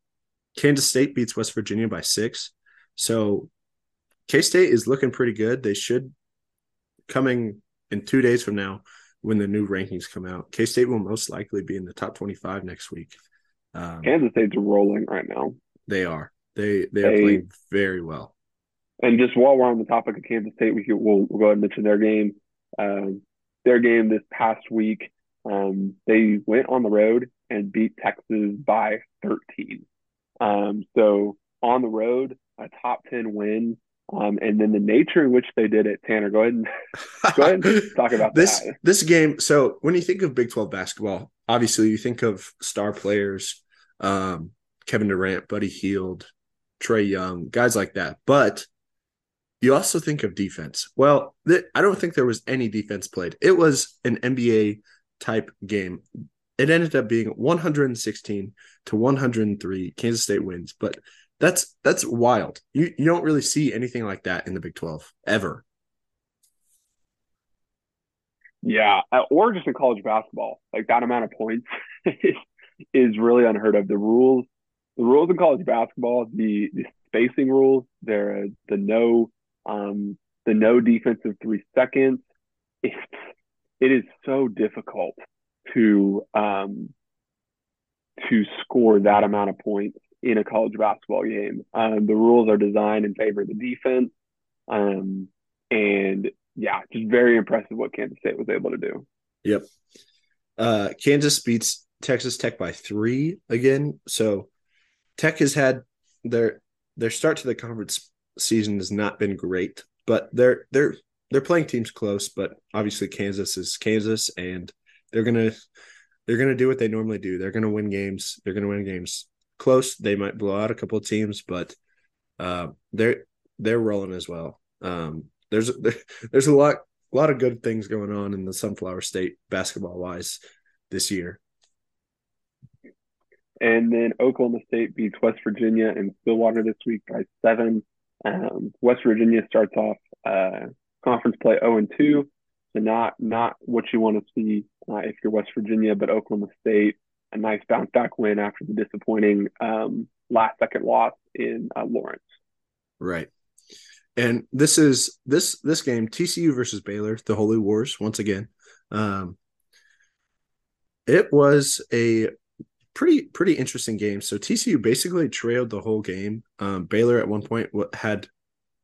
Kansas State beats West Virginia by six, so K State is looking pretty good. They should coming in two days from now when the new rankings come out. K State will most likely be in the top 25 next week. Um, Kansas State's rolling right now. They are. They they are playing very well. And just while we're on the topic of Kansas State, we could, we'll, we'll go ahead and mention their game. Um, their game this past week, um, they went on the road and beat Texas by 13. Um, so on the road, a top 10 win um, and then the nature in which they did it, Tanner, go ahead and go ahead and talk about this that. this game. So when you think of Big Twelve basketball, obviously you think of star players, um, Kevin Durant, Buddy Hield, Trae Young, guys like that. But you also think of defense. Well, th- I don't think there was any defense played. It was an NBA type game. It ended up being 116 to 103. Kansas State wins, but that's that's wild. You you don't really see anything like that in the Big 12 ever. Yeah, uh, or just in college basketball, like that amount of points is, is really unheard of. The rules, the rules in college basketball, the the spacing rules, there the no um the no defensive three seconds. It, it is so difficult to um to score that amount of points in a college basketball game. Um, the rules are designed in favor of the defense. Um, and yeah, just very impressive what Kansas State was able to do. Yep. Uh, Kansas beats Texas Tech by three again. So Tech has had their their start to the conference season has not been great, but they're they're they're playing teams close. But obviously Kansas is Kansas, and they're gonna they're gonna do what they normally do. They're gonna win games. They're gonna win games close. They might blow out a couple of teams, but uh, they're they're rolling as well. Um, there's there's a lot a lot of good things going on in the Sunflower State basketball wise this year. And then Oklahoma State beats West Virginia and Stillwater this week by seven. Um, West Virginia starts off uh, conference play 0 and 2, so not not what you want to see uh, if you're West Virginia, but Oklahoma State a nice bounce back win after the disappointing um, last second loss in uh, Lawrence. Right. And this is this this game TCU versus Baylor, the Holy Wars once again. Um, it was a pretty pretty interesting game. So TCU basically trailed the whole game. Um, Baylor at one point had,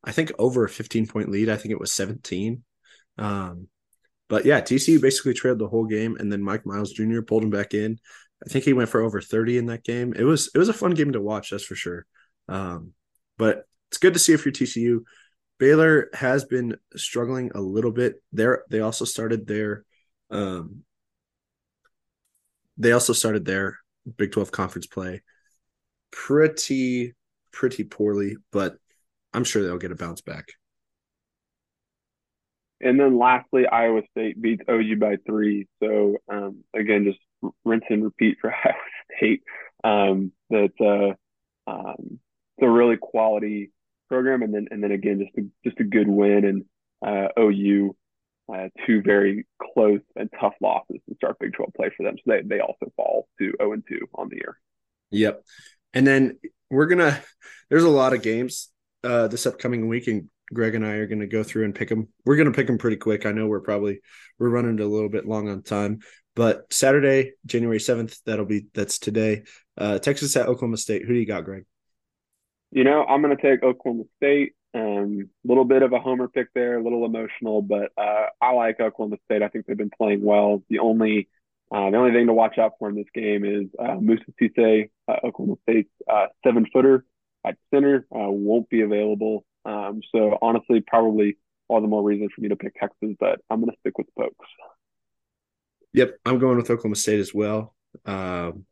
I think, over a 15 point lead. I think it was 17. Um, but yeah, TCU basically trailed the whole game, and then Mike Miles Jr. pulled him back in, I think he went for over 30 in that game. It was it was a fun game to watch, that's for sure. Um, but it's good to see if you're TCU. Baylor has been struggling a little bit. There they also started their um, they also started their Big 12 conference play pretty pretty poorly, but I'm sure they'll get a bounce back. And then lastly, Iowa State beats OU by three. So um, again, just rinse and repeat for Iowa State. Um, that's uh, um, it's a really quality program, and then and then again, just a just a good win and uh, OU. Uh, two very close and tough losses to start Big 12 play for them. So they, they also fall to 0 and 2 on the year. Yep. And then we're going to, there's a lot of games uh, this upcoming week, and Greg and I are going to go through and pick them. We're going to pick them pretty quick. I know we're probably, we're running a little bit long on time, But Saturday, January 7th, that'll be that's today. Uh, Texas at Oklahoma State. Who do you got, Greg? You know, I'm going to take Oklahoma State. A um, little bit of a homer pick there, a little emotional, but uh, I like Oklahoma State. I think they've been playing well. The only uh, the only thing to watch out for in this game is uh, Moussa Cisse, uh, Oklahoma State's uh, seven footer at center, uh, won't be available. Um, so honestly, probably all the more reason for me to pick Texas, but I'm going to stick with Pokes. Yep, I'm going with Oklahoma State as well. Um,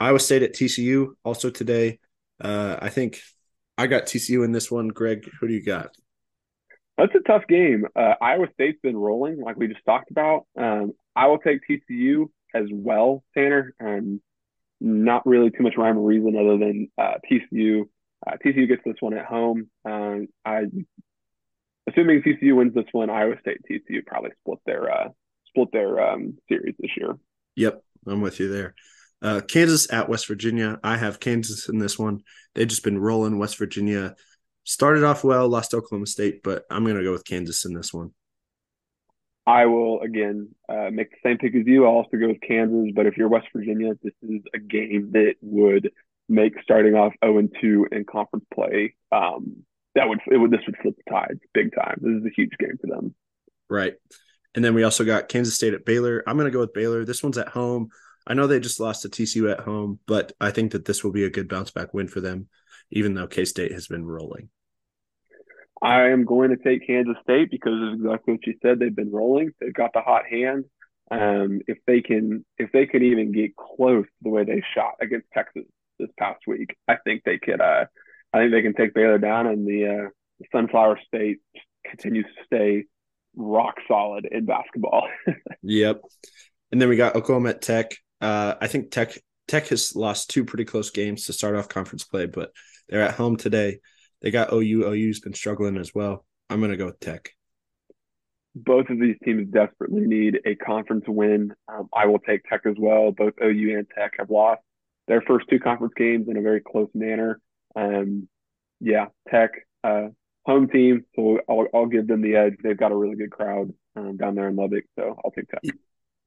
Iowa State at TCU also today. Uh, I think I got TCU in this one. Greg, who do you got? That's a tough game. Uh, Iowa State's been rolling, like we just talked about. Um, I will take TCU as well, Tanner. Um, not really too much rhyme or reason other than uh, TCU. Uh, TCU gets this one at home. Um, I, assuming TCU wins this one, Iowa State TCU probably split their uh, split their um, series this year. Yep, I'm with you there. Uh, Kansas at West Virginia. I have Kansas in this one. They've just been rolling. West Virginia started off well, lost Oklahoma State, but I'm going to go with Kansas in this one. I will again uh, make the same pick as you. I'll also go with Kansas, but if you're West Virginia, this is a game that would make starting off 0 and 2 in conference play. Um, that would it would this would flip the tides big time. This is a huge game for them. Right. And then we also got Kansas State at Baylor. I'm going to go with Baylor. This one's at home. I know they just lost to TCU at home, but I think that this will be a good bounce back win for them, even though K State has been rolling. I am going to take Kansas State because of exactly what you said. They've been rolling. They've got the hot hand. Um, if they can, if they could even get close the way they shot against Texas this past week, I think they could. Uh, I think they can take Baylor down, and the, uh, Sunflower State continues to stay rock solid in basketball. yep. And then we got Oklahoma at Tech. Uh, I think Tech Tech has lost two pretty close games to start off conference play, but they're at home today. They got OU. OU's been struggling as well. I'm going to go with Tech. Both of these teams desperately need a conference win. Um, I will take Tech as well. Both OU and Tech have lost their first two conference games in a very close manner. Um, yeah, Tech, uh, home team, so I'll, I'll, give them the edge. They've got a really good crowd um, down there in Lubbock, so I'll take Tech.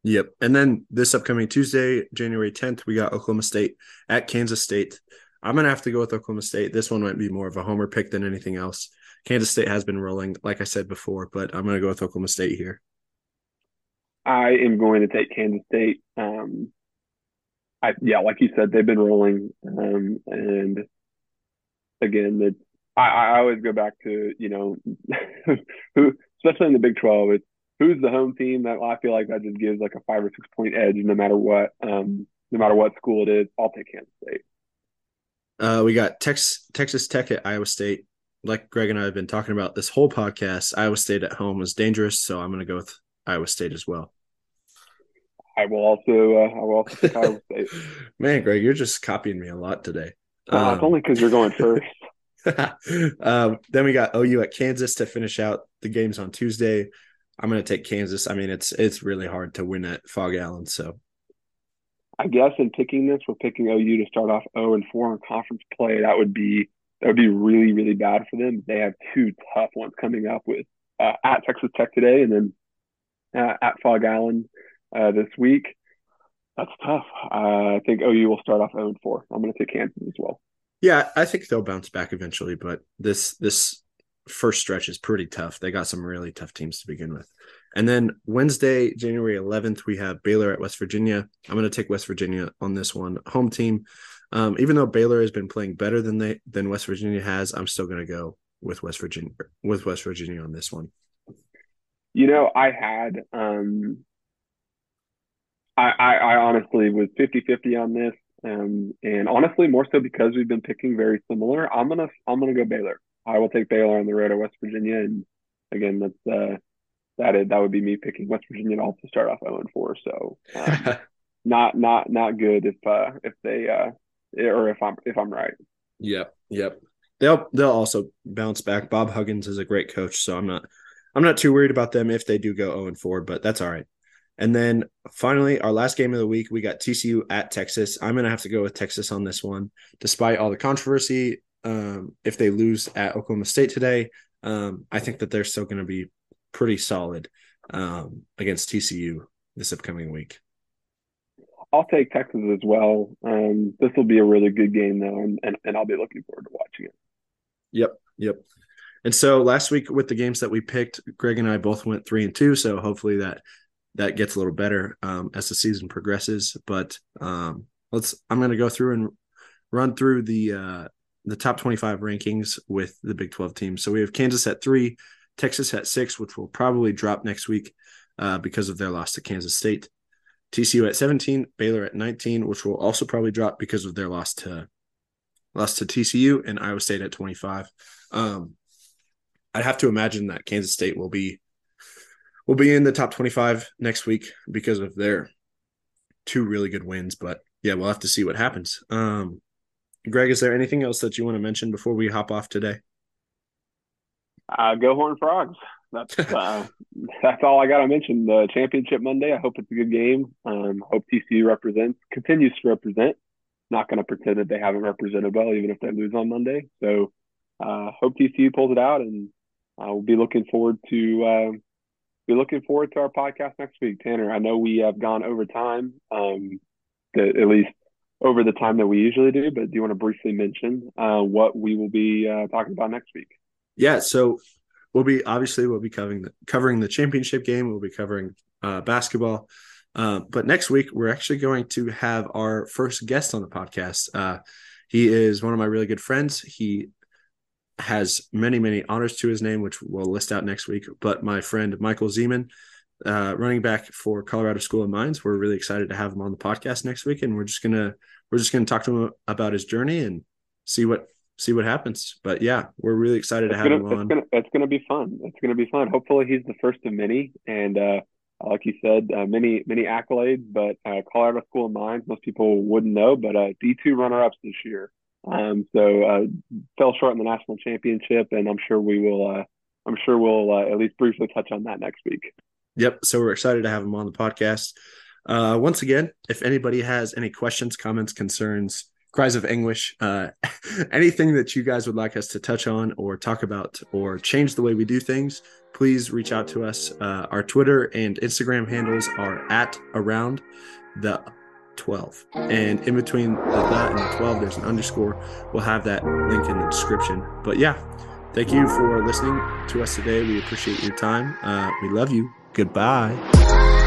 Yep. And then this upcoming Tuesday, January 10th, we got Oklahoma State at Kansas State. I'm gonna have to go with Oklahoma State. This one might be more of a homer pick than anything else. Kansas State has been rolling, like I said before, but I'm gonna go with Oklahoma State here. I am going to take Kansas State. Um, I yeah, like you said, they've been rolling, um, and again, it's I, I always go back to you know who, especially in the Big Twelve, it's who's the home team that I feel like that just gives like a five or six point edge no matter what, um, no matter what school it is. I'll take Kansas State. Uh, we got Texas Texas Tech at Iowa State. Like Greg and I have been talking about this whole podcast, Iowa State at home is dangerous, so I'm going to go with Iowa State as well. I will also. Uh, I will also Iowa State. Man, Greg, you're just copying me a lot today. Uh, um, it's only because you're going first. um, then we got OU at Kansas to finish out the games on Tuesday. I'm going to take Kansas. I mean, it's it's really hard to win at Phog Allen, so I guess in picking this, we're picking OU to start off 0 and 4 in conference play. That would be that would be really really bad for them. They have two tough ones coming up with uh, at Texas Tech today, and then uh, at Phog Allen uh, this week. That's tough. Uh, I think OU will start off 0 and 4. I'm going to take Kansas as well. Yeah, I think they'll bounce back eventually, but this this first stretch is pretty tough. They got some really tough teams to begin with. And then Wednesday, January 11th, we have Baylor at West Virginia. I'm going to take West Virginia on this one. Home team. Um, even though Baylor has been playing better than they than West Virginia has, I'm still going to go with West Virginia with West Virginia on this one. You know, I had um I, I, I honestly was 50-50 on this. Um, and honestly, more so because we've been picking very similar. I'm gonna I'm gonna go Baylor. I will take Baylor on the road at West Virginia, and again, that's uh, that is, that would be me picking West Virginia to also start off 0 4. So um, not not not good if uh, if they uh, or if I'm if I'm right. Yep, yep. They'll they'll also bounce back. Bob Huggins is a great coach, so I'm not I'm not too worried about them if they do go 0 4, but that's all right. And then finally, our last game of the week, we got TCU at Texas. I'm gonna have to go with Texas on this one, despite all the controversy. Um, if they lose at Oklahoma State today, um, I think that they're still going to be pretty solid um, against TCU this upcoming week. I'll take Texas as well. Um, this will be a really good game though, and, and, and I'll be looking forward to watching it. Yep, yep. And so last week with the games that we picked, Greg and I both went three and two. So hopefully that that gets a little better um, as the season progresses. But um, let's I'm going to go through and run through the uh, the top 25 rankings with the Big 12 teams. So we have Kansas at three, Texas at six, which will probably drop next week uh, because of their loss to Kansas State. TCU at 17, Baylor at 19, which will also probably drop because of their loss to loss to TCU, and Iowa State at 25. Um, I'd have to imagine that Kansas State will be will be in the top 25 next week because of their two really good wins. But yeah, we'll have to see what happens. Um, Greg, is there anything else that you want to mention before we hop off today? Uh, go Horn Frogs. That's uh, that's all I got to mention. The championship Monday. I hope it's a good game. Um, hope TCU represents continues to represent. Not going to pretend that they haven't represented well, even if they lose on Monday. So uh, hope TCU pulls it out, and uh, we'll be looking forward to be looking forward to our podcast next week. Tanner, I know we have gone over time, um, at least over the time that we usually do. But do you want to briefly mention uh, what we will be uh, talking about next week? Yeah, so we'll be obviously we'll be covering the covering the championship game. We'll be covering uh, basketball. Uh, but next week we're actually going to have our first guest on the podcast. Uh, he is one of my really good friends. He has many many honors to his name, which we'll list out next week. But my friend Michael Zeman, uh, running back for Colorado School of Mines, we're really excited to have him on the podcast next week, and we're just gonna we're just gonna talk to him about his journey and see what see what happens. But yeah, we're really excited it's to have gonna, him on. It's gonna, it's gonna be fun. It's gonna be fun. Hopefully, he's the first of many, and uh, like you said, uh, many many accolades. But uh, Colorado School of Mines, most people wouldn't know, but uh, D two runner ups this year. Um, so uh, fell short in the national championship, and I'm sure we will. Uh, I'm sure we'll uh, at least briefly touch on that next week. Yep. So we're excited to have him on the podcast. Uh, once again, if anybody has any questions, comments, concerns, cries of anguish, uh, anything that you guys would like us to touch on or talk about or change the way we do things, please reach out to us. Uh, our Twitter and Instagram handles are at around the 12. And in between the and the 12, there's an underscore. We'll have that link in the description. But yeah, thank you for listening to us today. We appreciate your time. Uh, we love you. Goodbye.